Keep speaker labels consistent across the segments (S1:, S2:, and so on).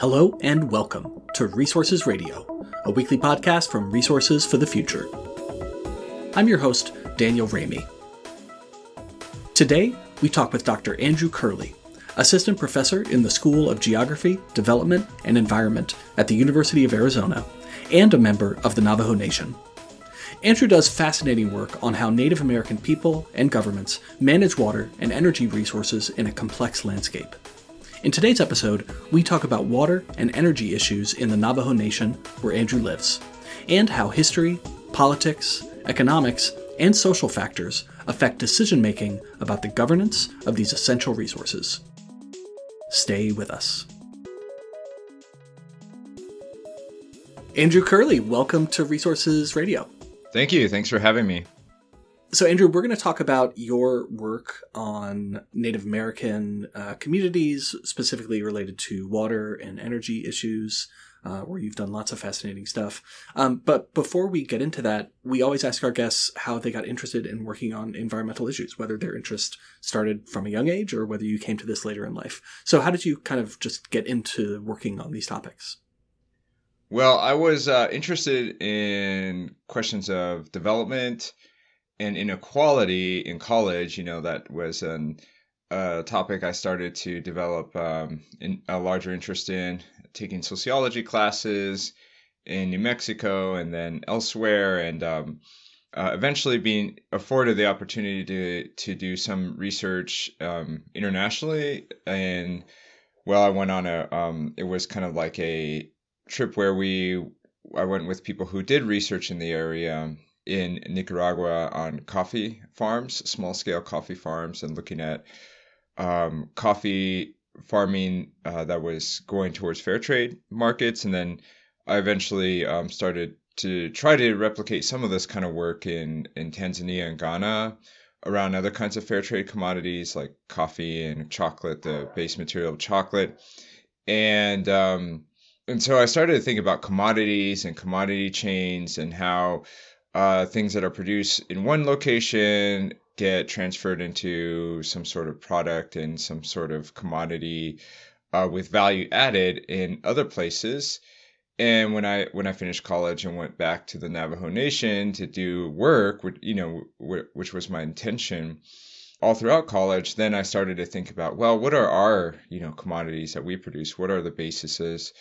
S1: Hello and welcome to Resources Radio, a weekly podcast from Resources for the Future. I'm your host, Daniel Raimi. Today, we talk with Dr. Andrew Curley, assistant professor in the School of Geography, Development, and Environment at the University of Arizona, and a member of the Navajo Nation. Andrew does fascinating work on how Native American people and governments manage water and energy resources in a complex landscape. In today's episode, we talk about water and energy issues in the Navajo Nation where Andrew lives, and how history, politics, economics, and social factors affect decision making about the governance of these essential resources. Stay with us. Andrew Curley, welcome to Resources Radio.
S2: Thank you. Thanks for having me.
S1: So, Andrew, we're going to talk about your work on Native American uh, communities, specifically related to water and energy issues, uh, where you've done lots of fascinating stuff. Um, but before we get into that, we always ask our guests how they got interested in working on environmental issues, whether their interest started from a young age or whether you came to this later in life. So, how did you kind of just get into working on these topics?
S2: Well, I was uh, interested in questions of development and inequality in college, you know, that was an, a topic I started to develop um, in, a larger interest in, taking sociology classes in New Mexico and then elsewhere, and um, uh, eventually being afforded the opportunity to to do some research um, internationally. And well, I went on a um, it was kind of like a trip where we I went with people who did research in the area in Nicaragua on coffee farms, small scale coffee farms, and looking at um, coffee farming uh, that was going towards fair trade markets. And then I eventually um, started to try to replicate some of this kind of work in, in Tanzania and Ghana around other kinds of fair trade commodities like coffee and chocolate, the base material of chocolate. And um, and so I started to think about commodities and commodity chains and how uh, things that are produced in one location get transferred into some sort of product and some sort of commodity uh, with value added in other places. And when I when I finished college and went back to the Navajo Nation to do work, which, you know, which was my intention, all throughout college, then I started to think about, well, what are our you know commodities that we produce? What are the bases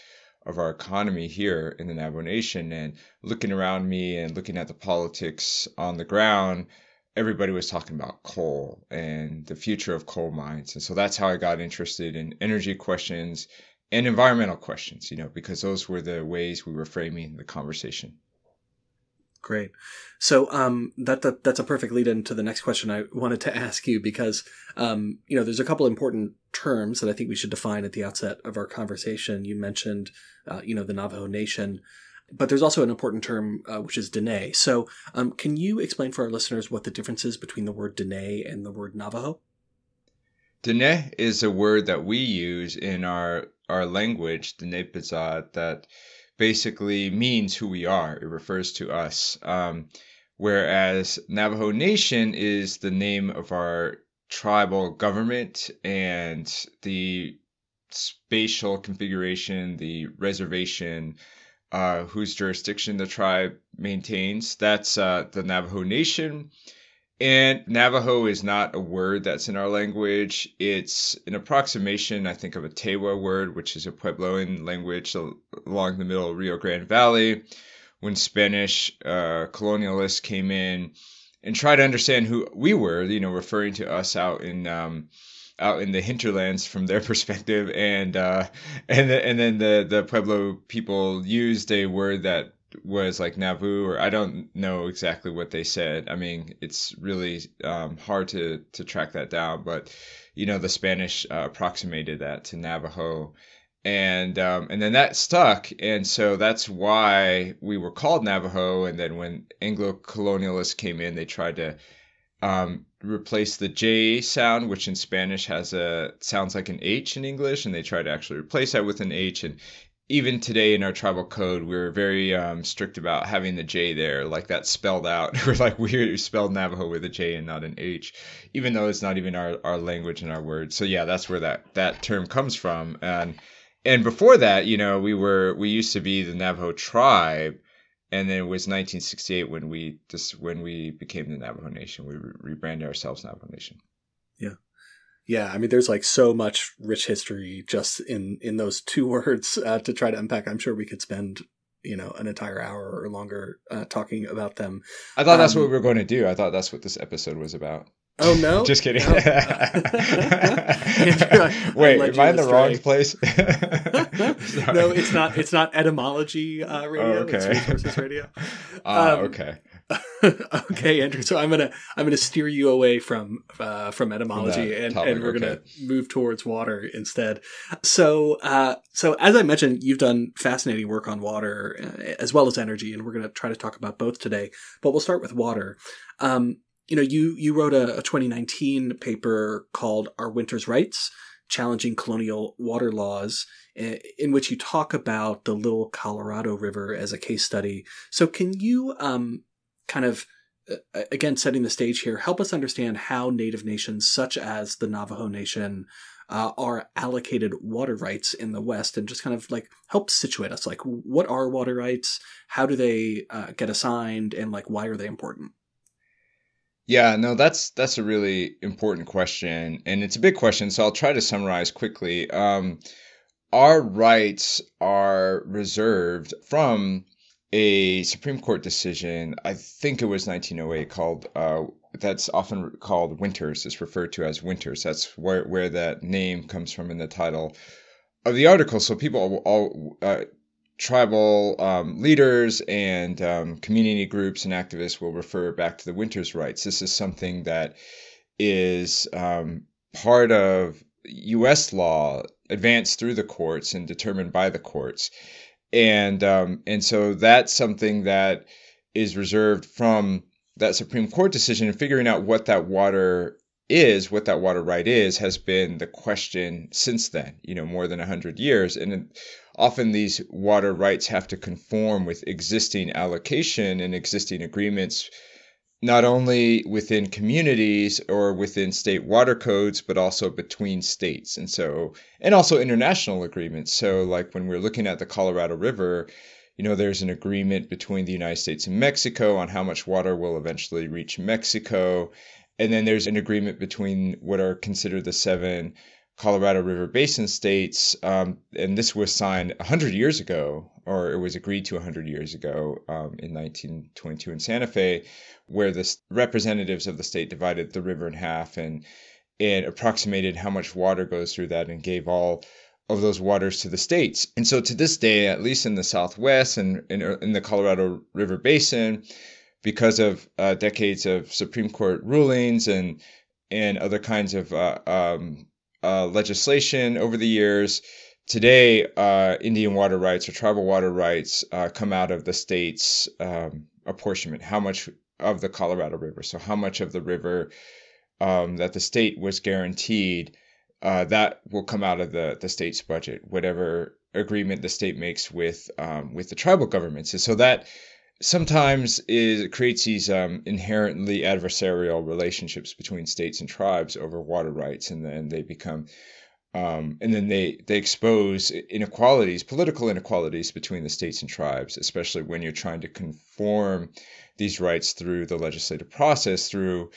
S2: of our economy here in the Navajo Nation. And looking around me and looking at the politics on the ground, everybody was talking about coal and the future of coal mines. And so that's how I got interested in energy questions and environmental questions, you know, because those were the ways we were framing the conversation.
S1: Great. So um, that, that that's a perfect lead into the next question I wanted to ask you because um, you know there's a couple important terms that I think we should define at the outset of our conversation. You mentioned uh, you know the Navajo Nation, but there's also an important term uh, which is Dene. So um, can you explain for our listeners what the difference is between the word Dene and the word Navajo?
S2: Dene is a word that we use in our our language, Dene that basically means who we are. It refers to us. Um, whereas Navajo Nation is the name of our tribal government and the spatial configuration, the reservation, uh, whose jurisdiction the tribe maintains. That's uh, the Navajo Nation. And Navajo is not a word that's in our language. It's an approximation, I think, of a Tewa word, which is a Puebloan language along the middle Rio Grande Valley. When Spanish uh, colonialists came in and tried to understand who we were, you know, referring to us out in um, out in the hinterlands from their perspective, and uh, and the, and then the the Pueblo people used a word that was like Nauvoo, or I don't know exactly what they said. I mean, it's really um, hard to to track that down, but you know, the Spanish uh, approximated that to Navajo, and um, and then that stuck, and so that's why we were called Navajo. And then when Anglo colonialists came in, they tried to um, replace the J sound, which in Spanish has a sounds like an H in English, and they tried to actually replace that with an H. And even today in our tribal code, we're very um, strict about having the J there, like that spelled out. we're like we spelled Navajo with a J and not an H, even though it's not even our, our language and our words. So yeah, that's where that that term comes from. And and before that, you know, we were we used to be the Navajo tribe, and then it was 1968 when we just when we became the Navajo Nation. We re- rebranded ourselves Navajo Nation.
S1: Yeah. I mean, there's like so much rich history just in in those two words uh, to try to unpack. I'm sure we could spend you know an entire hour or longer uh, talking about them.
S2: I thought that's um, what we were going to do. I thought that's what this episode was about.
S1: Oh no!
S2: Just kidding. No. Andrew, Wait, am I in the astray. wrong place?
S1: no, it's not. It's not etymology uh, radio. Oh, okay. It's resources radio.
S2: Uh, um, okay.
S1: okay, Andrew. So I'm gonna I'm gonna steer you away from uh, from etymology, from and, topic, and we're okay. gonna move towards water instead. So uh, so as I mentioned, you've done fascinating work on water uh, as well as energy, and we're gonna try to talk about both today. But we'll start with water. Um, you know, you you wrote a, a 2019 paper called "Our Winters' Rights: Challenging Colonial Water Laws," in which you talk about the Little Colorado River as a case study. So, can you um, kind of uh, again setting the stage here, help us understand how Native nations such as the Navajo Nation uh, are allocated water rights in the West, and just kind of like help situate us. Like, what are water rights? How do they uh, get assigned, and like why are they important?
S2: Yeah, no, that's that's a really important question, and it's a big question. So I'll try to summarize quickly. Um, our rights are reserved from a Supreme Court decision. I think it was 1908, called uh, that's often called Winters. It's referred to as Winters. That's where where that name comes from in the title of the article. So people all uh, tribal um, leaders and um, community groups and activists will refer back to the Winters rights. This is something that is um, part of U.S. law, advanced through the courts and determined by the courts, and um, and so that's something that is reserved from that Supreme Court decision. And figuring out what that water is, what that water right is, has been the question since then. You know, more than hundred years, and often these water rights have to conform with existing allocation and existing agreements, not only within communities or within state water codes, but also between states. And so, and also international agreements. So, like when we're looking at the Colorado River, you know, there's an agreement between the United States and Mexico on how much water will eventually reach Mexico. And then there's an agreement between what are considered the seven Colorado River Basin states, um, and this was signed 100 years ago, or it was agreed to 100 years ago um, in 1922 in Santa Fe, where the representatives of the state divided the river in half and and approximated how much water goes through that and gave all of those waters to the states. And so to this day, at least in the Southwest and in, in the Colorado River Basin, because of uh, decades of Supreme Court rulings and and other kinds of uh, um, uh, legislation over the years. Today, uh, Indian water rights or tribal water rights uh, come out of the state's um, apportionment. How much of the Colorado River? So, how much of the river um, that the state was guaranteed uh, that will come out of the the state's budget, whatever agreement the state makes with um, with the tribal governments. And so that sometimes is creates these um, inherently adversarial relationships between states and tribes over water rights, and then they become um, and then they they expose inequalities, political inequalities between the states and tribes, especially when you're trying to conform these rights through the legislative process, through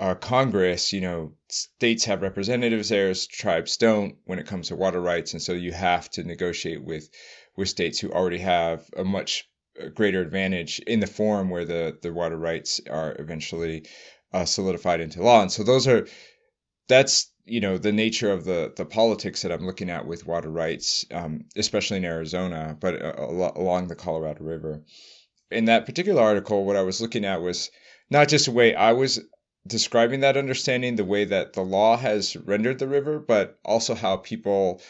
S2: uh, Congress. You know, states have representatives there, tribes don't when it comes to water rights, and so you have to negotiate with with states who already have a much greater advantage in the form where the the water rights are eventually uh, solidified into law. And so those are that's you know the nature of the the politics that I'm looking at with water rights, um, especially in Arizona, but uh, along the Colorado River. In that particular article, what I was looking at was not just the way I was describing that understanding, the way that the law has rendered the river, but also how people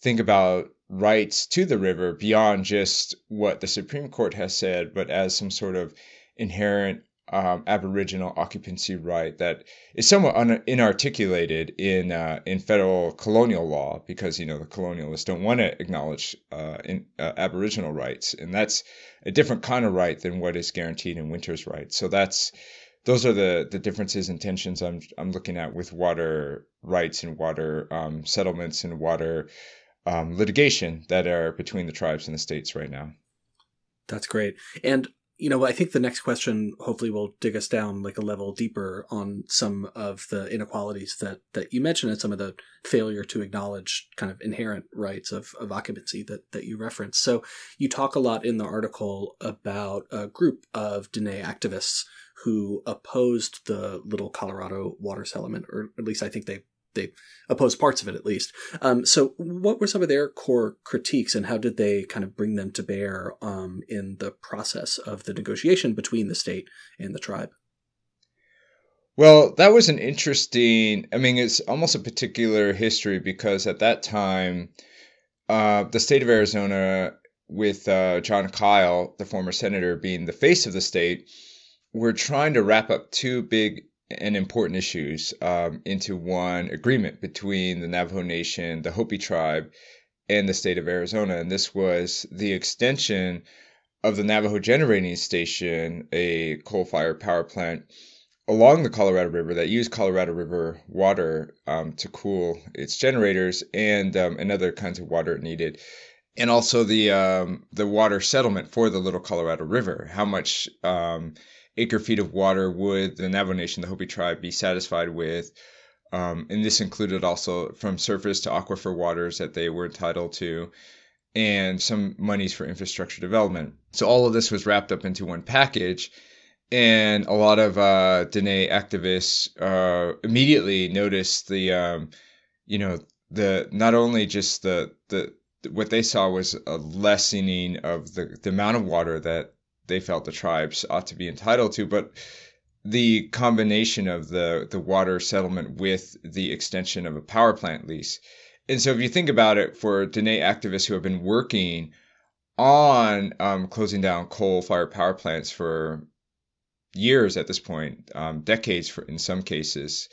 S2: think about rights to the river beyond just what the Supreme Court has said, but as some sort of inherent um, Aboriginal occupancy right that is somewhat un- inarticulated in uh, in federal colonial law because you know the colonialists don't want to acknowledge uh, in, uh, Aboriginal rights, and that's a different kind of right than what is guaranteed in Winters' rights. So that's those are the the differences and tensions I'm I'm looking at with water rights and water um, settlements and water um, litigation that are between the tribes and the states right now.
S1: That's great. And you know, I think the next question hopefully will dig us down like a level deeper on some of the inequalities that that you mentioned and some of the failure to acknowledge kind of inherent rights of, of occupancy that, that you referenced. So you talk a lot in the article about a group of Diné activists who opposed the Little Colorado water settlement, or at least I think they they opposed parts of it at least. Um, so, what were some of their core critiques, and how did they kind of bring them to bear um, in the process of the negotiation between the state and the tribe?
S2: Well, that was an interesting. I mean, it's almost a particular history because at that time, uh, the state of Arizona, with uh, Jon Kyl, the former senator, being the face of the state, were trying to wrap up two big and important issues um, into one agreement between the Navajo Nation, the Hopi tribe, and the state of Arizona. And this was the extension of the Navajo Generating Station, a coal fired power plant along the Colorado River that used Colorado River water um, to cool its generators and, um, and other kinds of water it needed. And also the um, the water settlement for the Little Colorado River, how much um, acre feet of water would the Navajo Nation, the Hopi tribe, be satisfied with? Um, and this included also from surface to aquifer waters that they were entitled to, and some monies for infrastructure development. So all of this was wrapped up into one package. And a lot of uh, Diné activists uh, immediately noticed the, um, you know, the not only just the the what they saw was a lessening of the, the amount of water that they felt the tribes ought to be entitled to, but the combination of the the water settlement with the extension of a power plant lease. And so, if you think about it, for Dene activists who have been working on um, closing down coal-fired power plants for years at this point, um, decades for in some cases,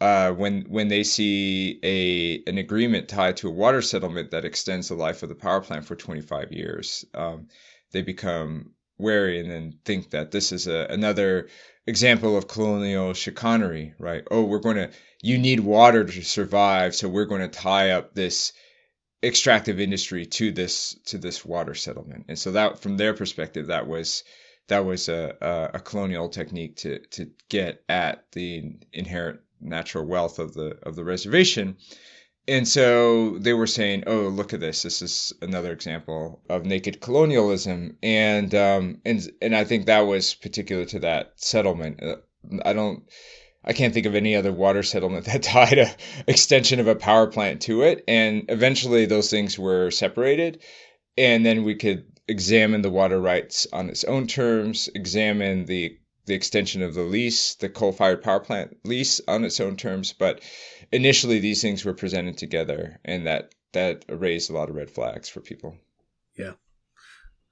S2: uh, when when they see a an agreement tied to a water settlement that extends the life of the power plant for 25 years, um, they become wary and then think that this is a, another example of colonial chicanery, right? Oh, we're going to, you need water to survive, so we're going to tie up this extractive industry to this to this water settlement. And so that, from their perspective, that was that was a, a, a colonial technique to to get at the inherent natural wealth of the of the reservation and so they were saying, "Oh, look at this! This is another example of naked colonialism." And um, and and I think that was particular to that settlement. Uh, I don't, I can't think of any other water settlement that tied a extension of a power plant to it. And eventually, those things were separated, and then we could examine the water rights on its own terms, examine the the extension of the lease, the coal-fired power plant lease on its own terms, but initially these things were presented together and that that raised a lot of red flags for people.
S1: Yeah.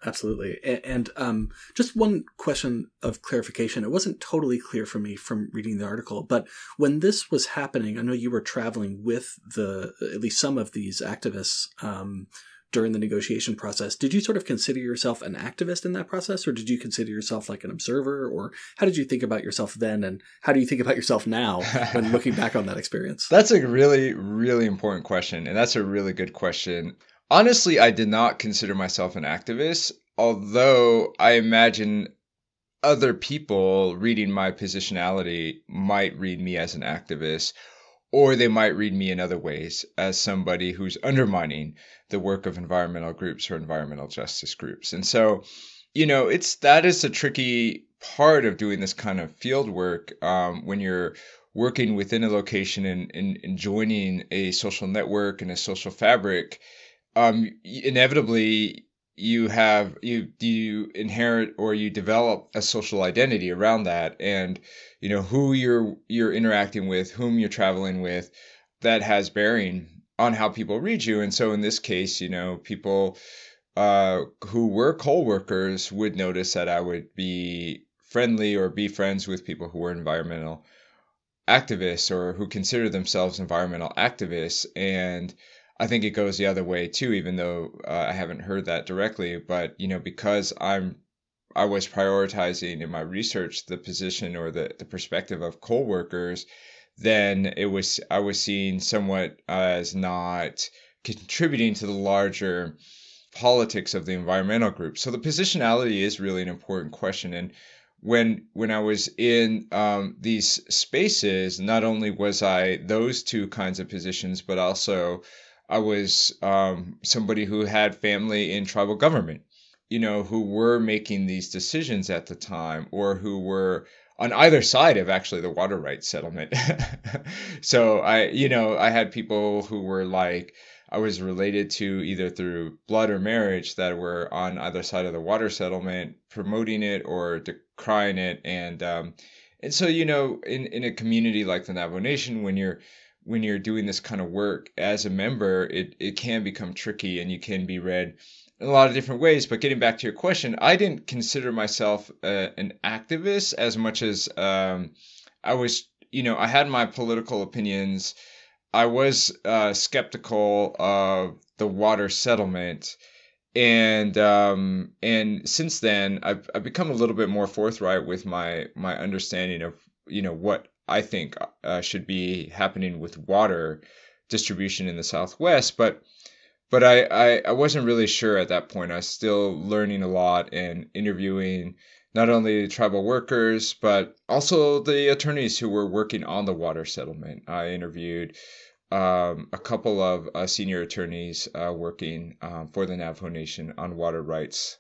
S1: Absolutely. And, and um, just one question of clarification. It wasn't totally clear for me from reading the article, but when this was happening, I know you were traveling with the at least some of these activists um, during the negotiation process. Did you sort of consider yourself an activist in that process, or did you consider yourself like an observer, or how did you think about yourself then, and how do you think about yourself now when looking back on that experience?
S2: That's a really, really important question, and that's a really good question. Honestly, I did not consider myself an activist, although I imagine other people reading my positionality might read me as an activist or they might read me in other ways as somebody who's undermining the work of environmental groups or environmental justice groups. And so, you know, it's that is a tricky part of doing this kind of field work um, when you're working within a location and, and, and, joining a social network and a social fabric. Um, inevitably, you have you you inherit or you develop a social identity around that? And you know who you're you're interacting with whom you're traveling with that has bearing on how people read you. And so in this case you know people uh, who were coal workers would notice that i would be friendly or be friends with people who were environmental activists or who consider themselves environmental activists. And I think it goes the other way too, even though uh, I haven't heard that directly. But you know, because I'm I was prioritizing in my research the position or the, the perspective of coal workers, then it was I was seen somewhat as not contributing to the larger politics of the environmental group. So the positionality is really an important question. And when when I was in um, these spaces, not only was I those two kinds of positions, but also I was um, somebody who had family in tribal government, you know, who were making these decisions at the time, or who were on either side of actually the water rights settlement. so I, you know, I had people who were like, I was related to either through blood or marriage that were on either side of the water settlement, promoting it or decrying it, and um, and so you know, in in a community like the Navajo Nation, when you're when you're doing this kind of work as a member, it it can become tricky, and you can be read in a lot of different ways. But getting back to your question, I didn't consider myself uh, an activist as much as um, I was. You know, I had my political opinions I was uh, skeptical of the water settlement, and um, and since then I've I've become a little bit more forthright with my my understanding of you know what I think uh, should be happening with water distribution in the Southwest, but but I, I, I wasn't really sure at that point. I was still learning a lot and interviewing not only tribal workers, but also the attorneys who were working on the water settlement. I interviewed um, a couple of uh, senior attorneys uh, working um, for the Navajo Nation on water rights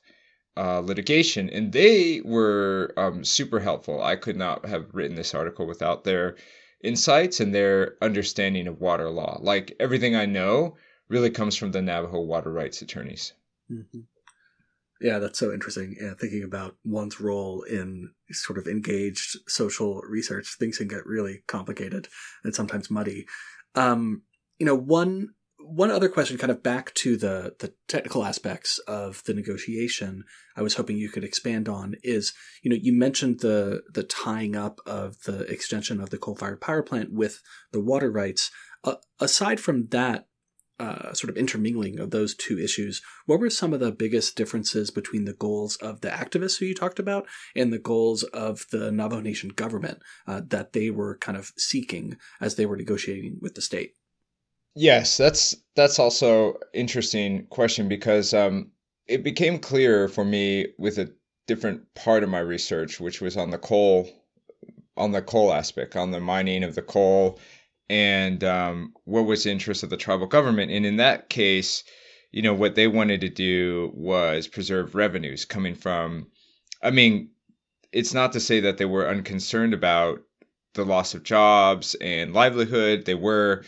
S2: uh, litigation, and they were um, super helpful. I could not have written this article without their insights and their understanding of water law. Like everything I know really comes from the Navajo water rights attorneys.
S1: Mm-hmm. Yeah, that's so interesting. Yeah, thinking about one's role in sort of engaged social research, things can get really complicated and sometimes muddy. Um, you know, one one other question, kind of back to the the technical aspects of the negotiation, I was hoping you could expand on is, you know, you mentioned the the tying up of the extension of the coal fired power plant with the water rights. Uh, aside from that, uh, sort of intermingling of those two issues, what were some of the biggest differences between the goals of the activists who you talked about and the goals of the Navajo Nation government uh, that they were kind of seeking as they were negotiating with the state?
S2: Yes, that's that's also interesting question because um, it became clear for me with a different part of my research, which was on the coal on the coal aspect, on the mining of the coal and um, what was the interest of the tribal government. And in that case, you know, what they wanted to do was preserve revenues coming from, I mean, it's not to say that they were unconcerned about the loss of jobs and livelihood. They were,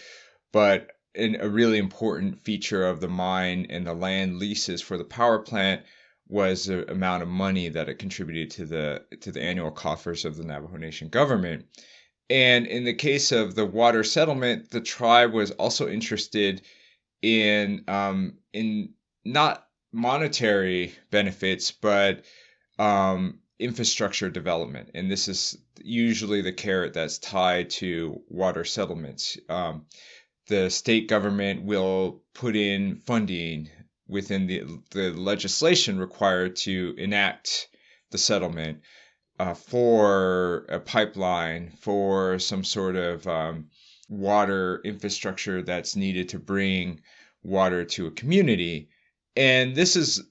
S2: but in a really important feature of the mine and the land leases for the power plant was the amount of money that it contributed to the to the annual coffers of the Navajo Nation government. And in the case of the water settlement, the tribe was also interested in um, in not monetary benefits, but um, infrastructure development. And this is usually the carrot that's tied to water settlements. Um, the state government will put in funding within the, the legislation required to enact the settlement uh, for a pipeline, for some sort of um, water infrastructure that's needed to bring water to a community. And this is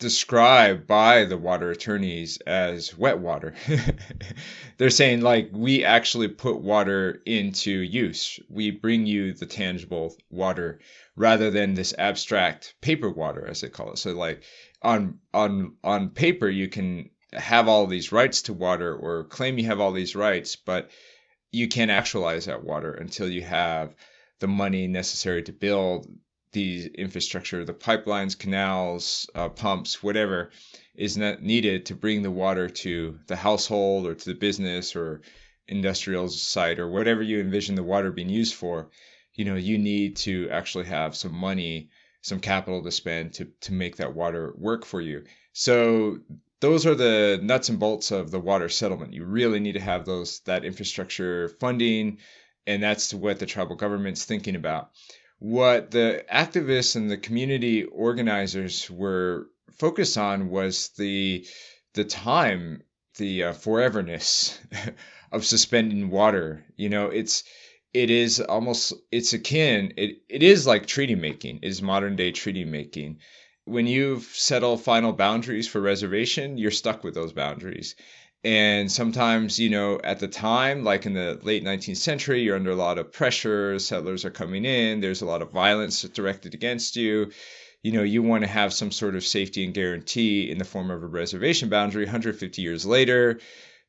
S2: described by the water attorneys as wet water. They're saying, like, we actually put water into use. We bring you the tangible water rather than this abstract paper water, as they call it. So, like, on on on paper, you can have all these rights to water or claim you have all these rights, but you can't actualize that water until you have the money necessary to build the infrastructure, the pipelines, canals, uh, pumps, whatever is needed to bring the water to the household or to the business or industrial site or whatever you envision the water being used for. You know, you need to actually have some money, some capital to spend to to make that water work for you. So those are the nuts and bolts of the water settlement. You really need to have those that infrastructure funding, and that's what the tribal government's thinking about. What the activists and the community organizers were focused on was the the time, the uh, foreverness of suspending water. You know, it's it is almost it's akin it, it is like treaty making. Is modern day treaty making. When you've settled final boundaries for reservation you're stuck with those boundaries and sometimes you know at the time like in the late 19th century you're under a lot of pressure settlers are coming in there's a lot of violence directed against you. You know you want to have some sort of safety and guarantee in the form of a reservation boundary. 150 years later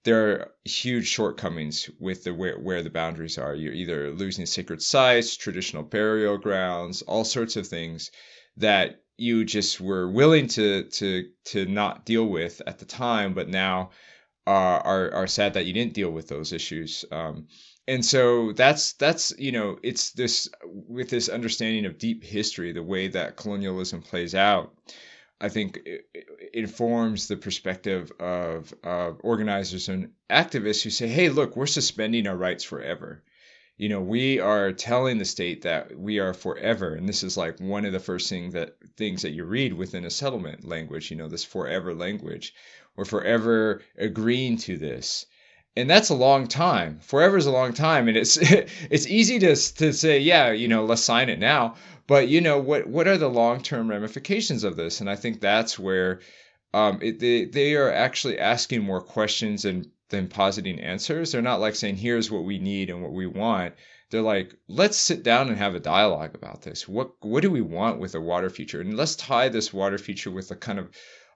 S2: there are huge shortcomings with the where, where the boundaries are. You're either losing sacred sites traditional burial grounds all sorts of things that you just were willing to to to not deal with at the time but now are are, sad that you didn't deal with those issues. Um, and so that's that's you know it's this with this understanding of deep history the way that colonialism plays out i think it, it informs the perspective of, of organizers and activists who say hey look we're suspending our rights forever you know we are telling the state that we are forever and this is like one of the first thing that things that you read within a settlement language you know this forever language we're forever agreeing to this and that's a long time. Forever is a long time, and it's it's easy to to say, yeah, you know, let's sign it now. But you know, what what are the long term ramifications of this? And I think that's where um, it, they they are actually asking more questions and than positing answers. They're not like saying, here's what we need and what we want. They're like, let's sit down and have a dialogue about this. What what do we want with a water future? And let's tie this water future with a kind of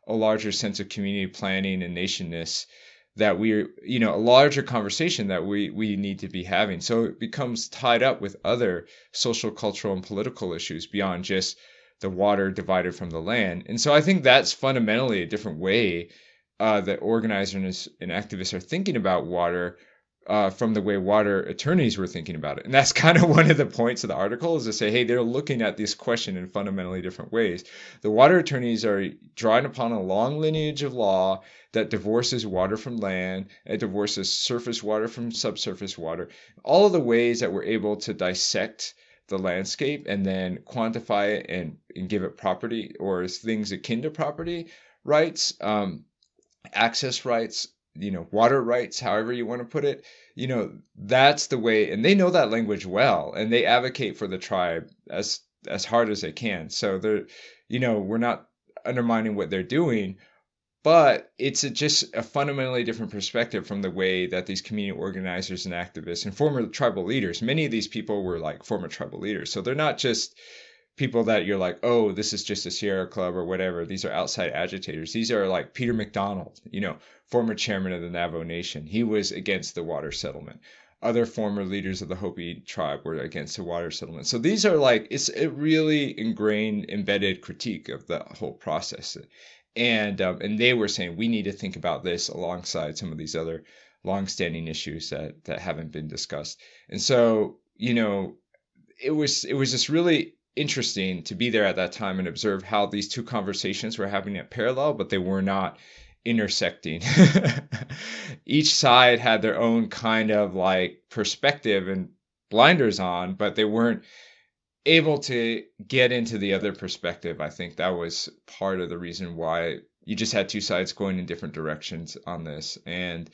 S2: a larger sense of community planning and nationness that we are, you know a larger conversation that we we need to be having so it becomes tied up with other social cultural and political issues beyond just the water divided from the land and so i think that's fundamentally a different way uh, that organizers and activists are thinking about water uh, from the way water attorneys were thinking about it. And that's kind of one of the points of the article is to say, hey, they're looking at this question in fundamentally different ways. The water attorneys are drawing upon a long lineage of law that divorces water from land, it divorces surface water from subsurface water. All of the ways that we're able to dissect the landscape and then quantify it and, and give it property or things akin to property rights, um, access rights, you know water rights however you want to put it you know that's the way and they know that language well and they advocate for the tribe as as hard as they can. So they're you know we're not undermining what they're doing but it's a, just a fundamentally different perspective from the way that these community organizers and activists and former tribal leaders many of these people were like former tribal leaders. So they're not just people that you're like, oh, this is just a Sierra Club or whatever. These are outside agitators. These are like Peter MacDonald, you know, former chairman of the Navajo Nation. He was against the water settlement. Other former leaders of the Hopi tribe were against the water settlement. So these are like it's a really ingrained, embedded critique of the whole process. And um, and they were saying we need to think about this alongside some of these other longstanding issues that that haven't been discussed. And so you know, it was it was just really interesting to be there at that time and observe how these two conversations were happening at parallel, but they were not intersecting. Each side had their own kind of like perspective and blinders on, but they weren't able to get into the other perspective. I think that was part of the reason why you just had two sides going in different directions on this. And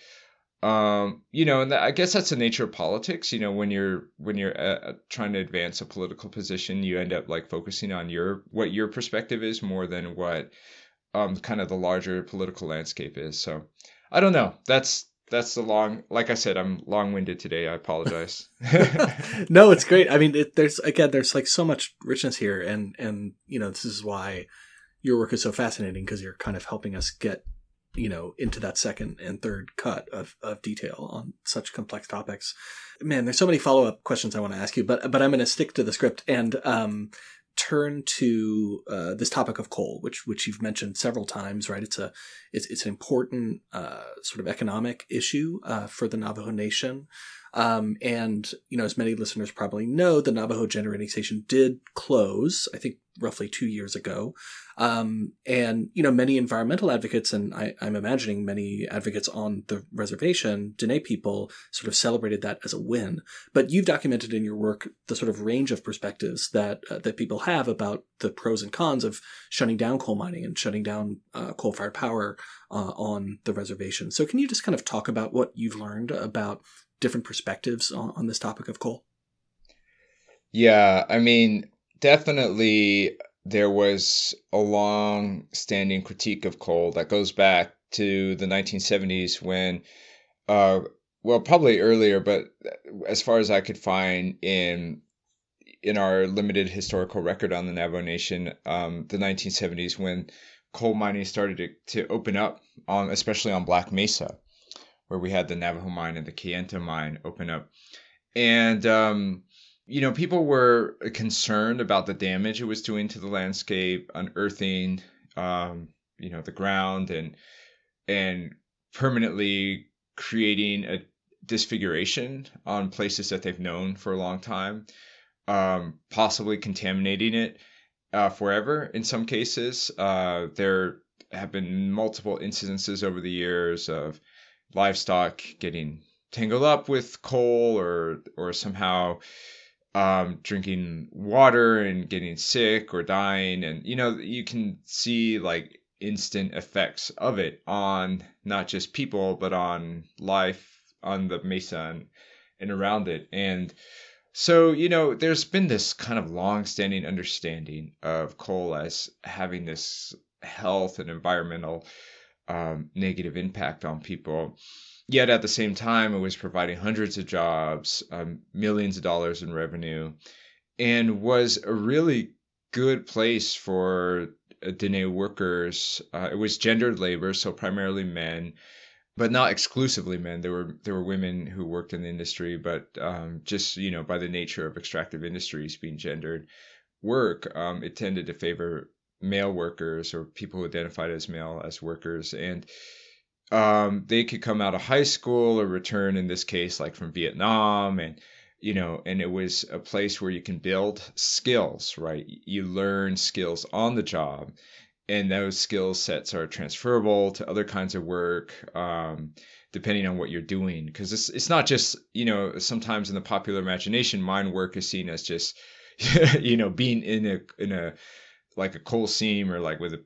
S2: um, you know, and I guess that's the nature of politics. You know, when you're when you're uh, uh, trying to advance a political position, you end up like focusing on your what your perspective is more than what um kind of the larger political landscape is. So I don't know. That's that's the long. Like I said, I'm long winded today. I apologize.
S1: no, it's great. I mean, it, there's again, there's like so much richness here, and and you know, this is why your work is so fascinating because you're kind of helping us get you know, into that second and third cut of, of detail on such complex topics. Man, there's so many follow up questions I want to ask you, but but I'm going to stick to the script and um, turn to uh, this topic of coal, which which you've mentioned several times. Right, it's a it's it's an important uh, sort of economic issue uh, for the Navajo Nation. Um, and, you know, as many listeners probably know, the Navajo Generating Station did close, I think roughly two years ago. Um, and, you know, many environmental advocates, and I, am I'm imagining many advocates on the reservation, Dene people, sort of celebrated that as a win. But you've documented in your work the sort of range of perspectives that, uh, that people have about the pros and cons of shutting down coal mining and shutting down uh, coal fired power uh, on the reservation. So can you just kind of talk about what you've learned about different perspectives on, on this topic of coal?
S2: Yeah, I mean, definitely there was a long standing critique of coal that goes back to the 1970s when, uh, well, probably earlier, but as far as I could find in in our limited historical record on the Navajo Nation, um, the 1970s when coal mining started to, to open up on, especially on Black Mesa, where we had the Navajo mine and the Kayenta mine open up, and um, you know, people were concerned about the damage it was doing to the landscape, unearthing, um, you know, the ground and and permanently creating a disfiguration on places that they've known for a long time, um, possibly contaminating it uh, forever. In some cases, uh, there have been multiple incidences over the years of livestock getting tangled up with coal or or somehow um, drinking water and getting sick or dying. And, you know, you can see like instant effects of it on not just people, but on life on the mesa and, and around it. And so, you know, there's been this kind of long standing understanding of coal as having this health and environmental um, negative impact on people. Yet at the same time, it was providing hundreds of jobs, um, millions of dollars in revenue, and was a really good place for uh, Dene workers. Uh, it was gendered labor, so primarily men, but not exclusively men. There were there were women who worked in the industry, but um, just you know by the nature of extractive industries being gendered work, um, it tended to favor male workers or people who identified as male as workers and um, they could come out of high school or return in this case like from vietnam and you know and it was a place where you can build skills right? You learn skills on the job and those skill sets are transferable to other kinds of work um, depending on what you're doing. Because it's, it's not just you know sometimes in the popular imagination mine work is seen as just you know being in a in a like a coal seam or like with a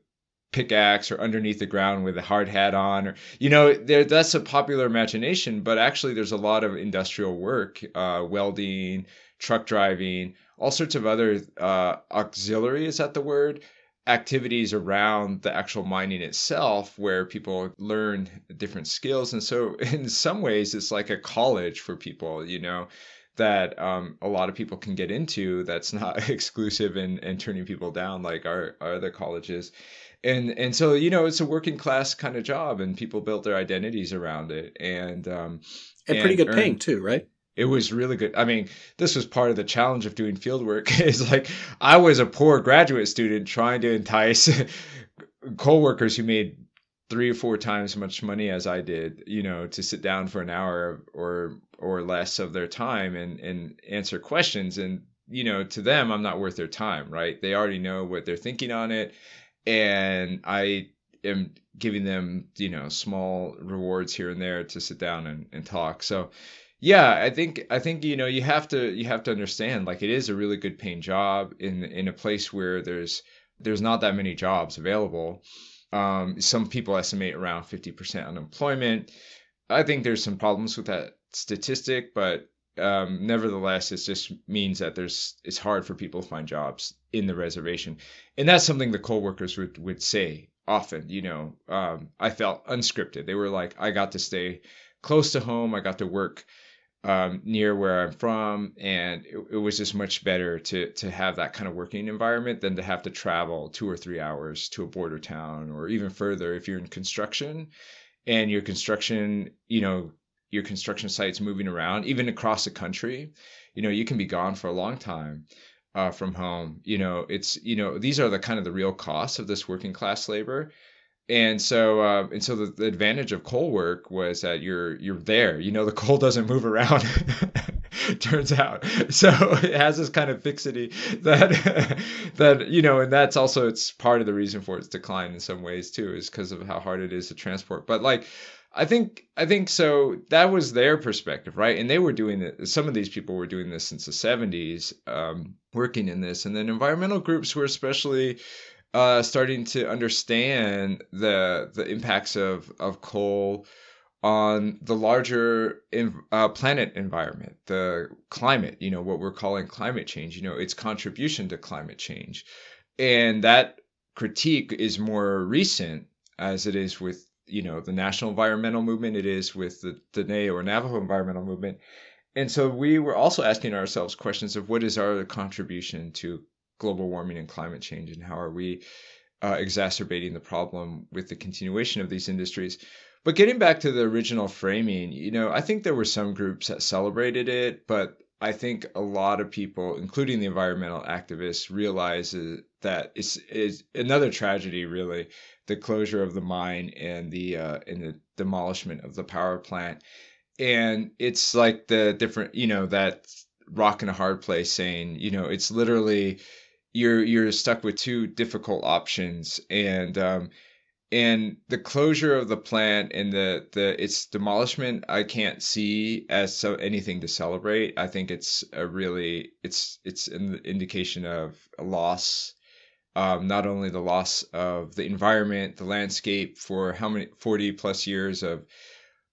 S2: pickaxe or underneath the ground with a hard hat on or you know there that's a popular imagination but actually there's a lot of industrial work uh, welding truck driving all sorts of other uh, auxiliary is that the word? Activities around the actual mining itself where people learn different skills. And so in some ways it's like a college for people you know that um, a lot of people can get into that's not exclusive and, and turning people down like our, our other colleges. And and so you know it's a working class kind of job and people built their identities around it and um
S1: and, and pretty good earned, paying too right?
S2: It was really good. I mean this was part of the challenge of doing field work is like i was a poor graduate student trying to entice co-workers who made three or four times as much money as i did you know to sit down for an hour or or less of their time and and answer questions and you know to them i'm not worth their time right they already know what they're thinking on it and I am giving them you know small rewards here and there to sit down and, and talk. So yeah, I think I think you know you have to you have to understand like it is a really good paying job in in a place where there's there's not that many jobs available. Um, some people estimate around 50% unemployment. I think there's some problems with that statistic, but um, nevertheless, it just means that there's it's hard for people to find jobs in the reservation, and that's something the coal workers would would say often. You know, um, I felt unscripted. They were like, I got to stay close to home. I got to work um, near where I'm from, and it, it, was just much better to to have that kind of working environment than to have to travel two or three hours to a border town or even further if you're in construction and your construction, you know, your construction sites moving around, even across the country, you know, you can be gone for a long time uh, from home. You know, it's you know these are the kind of the real costs of this working class labor. And so, uh, and so the, the, advantage of coal work was that you're you're there. You know, the coal doesn't move around. turns out, so it has this kind of fixity that that you know, and that's also it's part of the reason for its decline in some ways too, is because of how hard it is to transport. But like, I think I think so. That was their perspective, right? And they were doing it. Some of these people were doing this since the '70s, um, working in this, and then environmental groups were especially uh, starting to understand the the impacts of of coal on the larger uh, planet environment, the climate, you know, what we're calling climate change, you know, its contribution to climate change. And that critique is more recent as it is with, you know, the national environmental movement, it is with the Dene or Navajo environmental movement. And so we were also asking ourselves questions of what is our contribution to global warming and climate change and how are we uh, exacerbating the problem with the continuation of these industries. But getting back to the original framing, you know, I think there were some groups that celebrated it, but I think a lot of people, including the environmental activists, realize that it's, it's another tragedy, really, the closure of the mine and the uh, and the demolishment of the power plant. And it's like the different, you know, that rock and a hard place saying, you know, it's literally you're you're stuck with two difficult options, and um, and the closure of the plant and the the its demolishment i can't see as so anything to celebrate. I think it's a really it's it's an indication of a loss um, not only the loss of the environment the landscape for how many 40 plus years of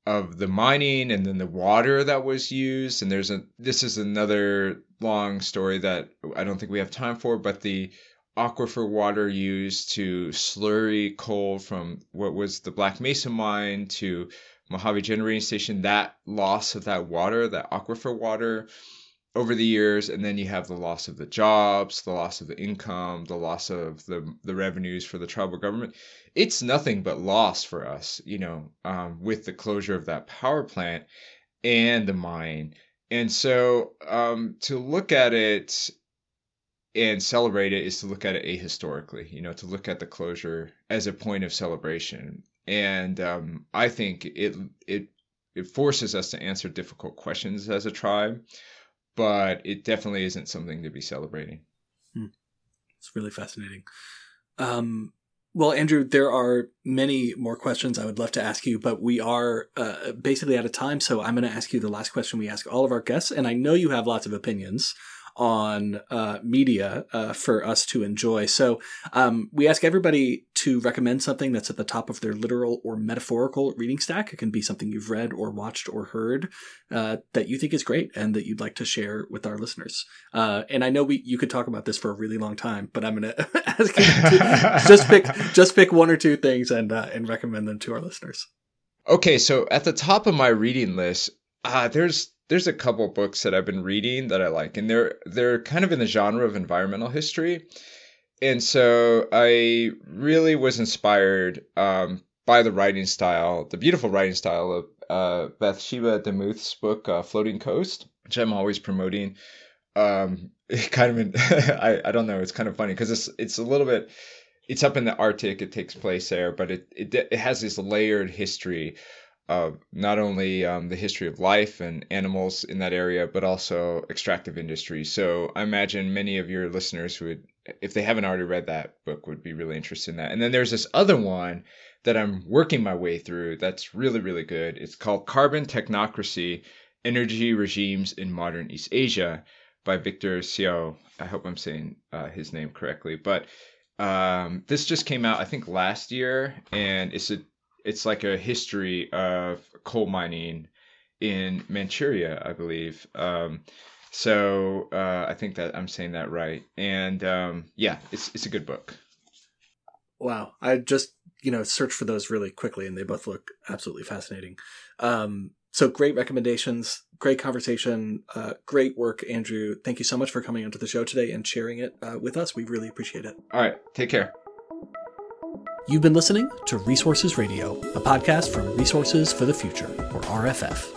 S2: of the mining and then the water that was used. And there's a this is another long story that i don't think we have time for but the aquifer water used to slurry coal from what was the Black Mesa mine to Mojave Generating Station, that loss of that water, that aquifer water over the years, and then you have the loss of the jobs, the loss of the income, the loss of the the revenues for the tribal government. It's nothing but loss for us, you know, um, with the closure of that power plant and the mine. And so um, to look at it and celebrate it is to look at it ahistorically, you know, to look at the closure as a point of celebration. And um, I think it it it forces us to answer difficult questions as a tribe, but it definitely isn't something to be celebrating.
S1: Hmm. It's really fascinating. Um, well, Andrew, there are many more questions I would love to ask you, but we are uh, basically out of time. So I'm going to ask you the last question we ask all of our guests. And I know you have lots of opinions on uh, media uh, for us to enjoy. So um, we ask everybody to recommend something that's at the top of their literal or metaphorical reading stack. It can be something you've read or watched or heard uh, that you think is great and that you'd like to share with our listeners. Uh, and I know we you could talk about this for a really long time, but I'm going to ask you to just pick just pick one or two things and uh, and recommend them to our listeners.
S2: Okay, so at the top of my reading list, uh, there's there's a couple books that I've been reading that I like, and they're they're kind of in the genre of environmental history, and so I really was inspired um, by the writing style, the beautiful writing style of uh, Bathsheba Demuth's book uh, "Floating Coast," which I'm always promoting. Um, kind of, in, I I don't know, it's kind of funny because it's it's a little bit. It's up in the Arctic. It takes place there, but it, it it has this layered history of not only um, the history of life and animals in that area, but also extractive industry. So I imagine many of your listeners would, if they haven't already read that book, would be really interested in that. And then there's this other one that I'm working my way through that's really, really good. It's called Carbon Technocracy Energy Regimes in Modern East Asia by Victor Seow. I hope I'm saying uh, his name correctly. But um, this just came out, I think, last year, and it's a it's like a history of coal mining in Manchuria, I believe. Um, so uh, I think that I'm saying that right. And um, yeah, it's it's a good book.
S1: Wow, I just you know searched for those really quickly, and they both look absolutely fascinating. Um, so great recommendations, great conversation, uh, great work, Andrew. Thank you so much for coming onto the show today and sharing it uh, with us. We really appreciate it.
S2: All right, take care.
S1: You've been listening to Resources Radio, a podcast from Resources for the Future, or RFF.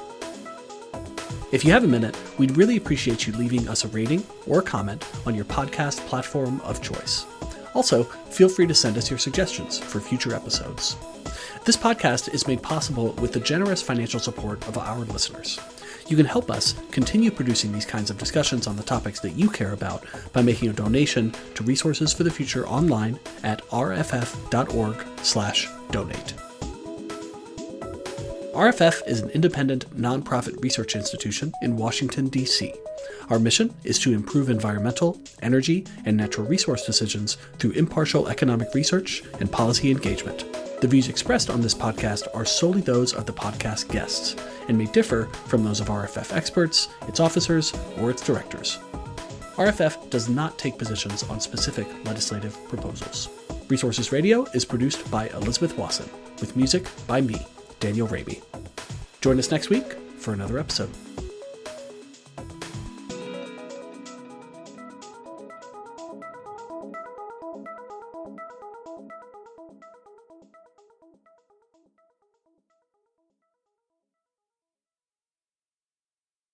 S1: If you have a minute, we'd really appreciate you leaving us a rating or a comment on your podcast platform of choice. Also, feel free to send us your suggestions for future episodes. This podcast is made possible with the generous financial support of our listeners. You can help us continue producing these kinds of discussions on the topics that you care about by making a donation to Resources for the Future online at rff.org/donate. RFF is an independent nonprofit research institution in Washington, D.C. Our mission is to improve environmental, energy, and natural resource decisions through impartial economic research and policy engagement. The views expressed on this podcast are solely those of the podcast guests and may differ from those of RFF experts, its officers, or its directors. RFF does not take positions on specific legislative proposals. Resources Radio is produced by Elizabeth Wasson, with music by me, Daniel Raimi. Join us next week for another episode.